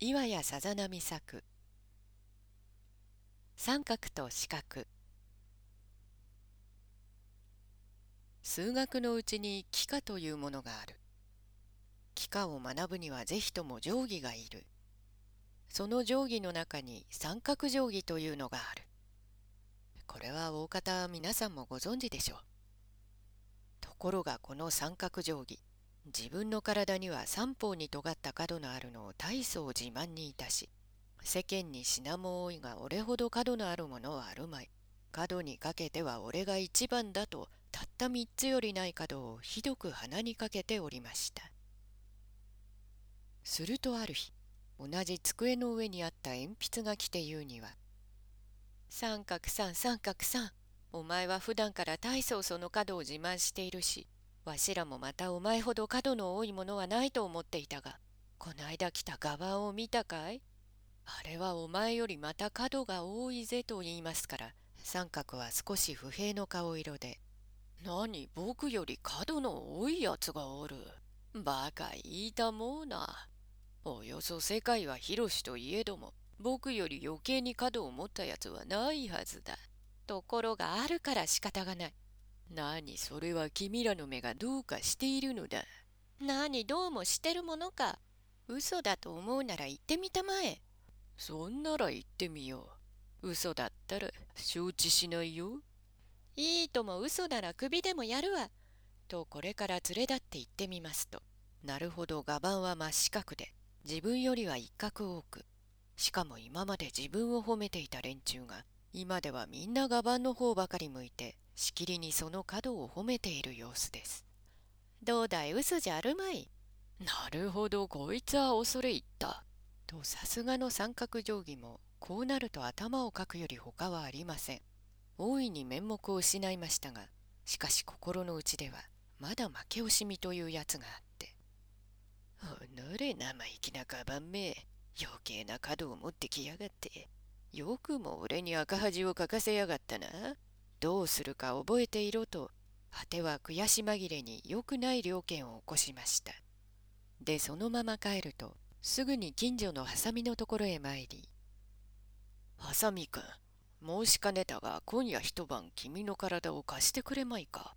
岩屋さざ波作。三角と四角。数学のうちに幾何というものがある。幾何を学ぶにはぜひとも定規がいる。その定規の中に三角定規というのがある。これは大方皆さんもご存知でしょう。ところがこの三角定規自分の体には三方に尖った角のあるのを大層自慢にいたし世間に品も多いが俺ほど角のあるものはあるまい。角にかけては俺が一番だとたった三つよりない角をひどく鼻にかけておりました。するとある日同じ机の上にあった鉛筆が来て言うには「三角三三角三お前は普段から大層その角を自慢しているしわしらもまたお前ほど角の多いものはないと思っていたがこないだ来た画板を見たかい？あれはお前よりまた角が多いぜと言いますから三角は少し不平の顔色で「何？僕より角の多いやつがおる？バカ言いたもうな。およそ世界は広しといえども僕より余計に角を持ったやつはないはずだ。ところがあるから仕方がない。何それは君らの目がどうかしているのだ。何どうもしてるものか。嘘だと思うなら言ってみたまえ。そんなら言ってみよう。嘘だったら承知しないよ。いいとも嘘なら首でもやるわ。とこれから連れ立って言ってみますと。なるほど画板は真四角で自分よりは一角多くしかも今まで自分を褒めていた連中が今ではみんな画板の方ばかり向いてしきりにその角を褒めている様子です。どうだい？嘘じゃあるまい。なるほどこいつは恐れ入った。とさすがの三角定規もこうなると頭をかくより他はありません。大いに面目を失いましたがしかし心の内ではまだ負け惜しみというやつがあって「おのれ生意気なカバンめ余計な角を持ってきやがってよくも俺に赤恥をかかせやがったな」どうするか覚えていろと果ては悔し紛れに良くない了見を起こしました。でそのまま帰るとすぐに近所のハサミのところへ参り「ハサミ君申しかねたが今夜一晩君の体を貸してくれまいか」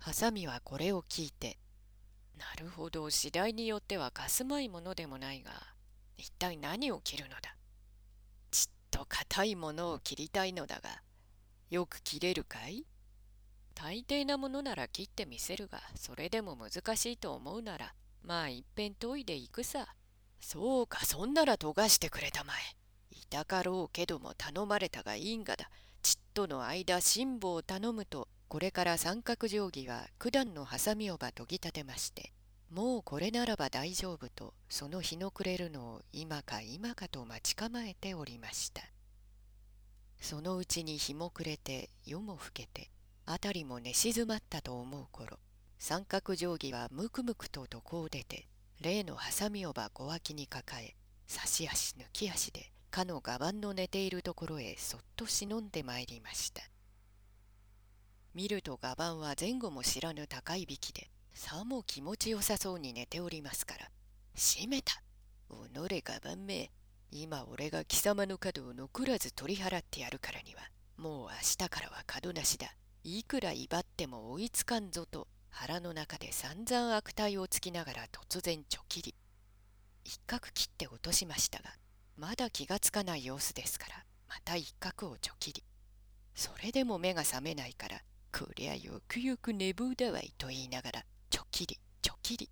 ハサミはこれを聞いて「なるほど次第によっては貸すまいものでもないが一体何を切るのだ」ちっと硬いものを切りたいのだがよく切れるかい？大抵なものなら切ってみせるが、それでも難しいと思うなら、まあいっぺん研いでいくさ。そうか、そんなら研がしてくれたまえ。いたかろうけども頼まれたが因果だ。ちっとの間辛抱を頼むと、これから三角定規は九段のハサミをば研ぎ立てまして、もうこれならば大丈夫と、その日の暮れるのを今か今かと待ち構えておりました。そのうちに日も暮れて夜も更けて辺りも寝静まったと思う頃三角定規はむくむくと床を出て例のハサミをば小脇に抱え差し足抜き足でかの画板の寝ているところへそっと忍んでまいりました。見ると画板は前後も知らぬ高いびきでさも気持ちよさそうに寝ておりますから閉めたおのれ画板め今俺が貴様の角を残らず取り払ってやるからには、もう明日からは角なしだ。いくら威張っても追いつかんぞと腹の中で散々悪態をつきながら突然ちょきり。一角切って落としましたが、まだ気がつかない様子ですから、また一角をちょきり。それでも目が覚めないから、こりゃよくよく寝坊だわいと言いながら、ちょきり、ちょきり。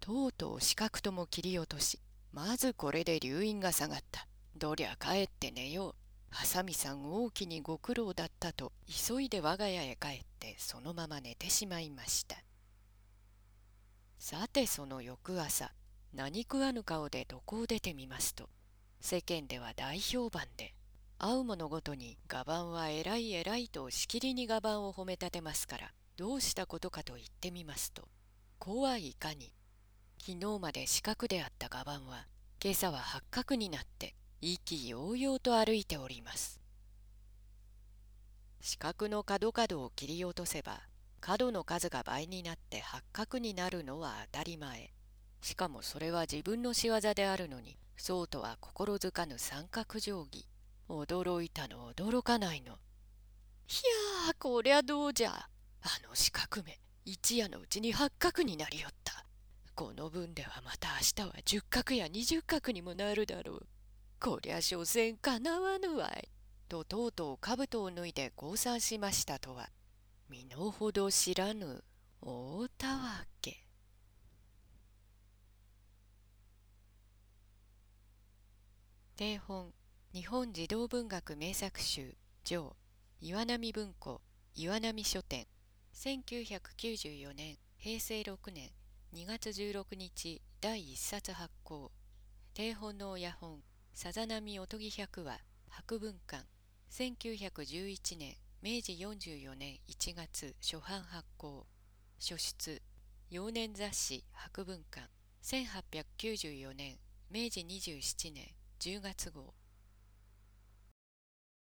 とうとう四角とも切り落とし、まずこれで留飲が下がった。どりゃ帰って寝よう。ハサミさん大きにご苦労だったと急いで我が家へ帰ってそのまま寝てしまいました。さてその翌朝何食わぬ顔で床を出てみますと世間では大評判で会う者ごとに画板は偉い偉いとしきりに画板を褒め立てますからどうしたことかと言ってみますと子はいかに昨日まで四角であった画板は今朝は八角になって意気揚々と歩いております。四角の角角を切り落とせば角の数が倍になって八角になるのは当たり前。しかもそれは自分の仕業であるのにそうとは心づかぬ三角定規。驚いたの驚かないの。いやーこりゃどうじゃ。あの四角目一夜のうちに八角になりよった。この分ではまた明日は十角や二十角にもなるだろう。こりゃ所詮かなわぬわい。ととうとう兜を脱いで降参しましたとは。身の程知らぬ大たわけ。定本日本児童文学名作集上岩波文庫岩波書店。1994年平成6年。2月16日第1冊発行。定本の親本さざ波おとぎ百話博文館。1911年明治44年1月初版発行。書出幼年雑誌博文館。1894年明治27年10月号。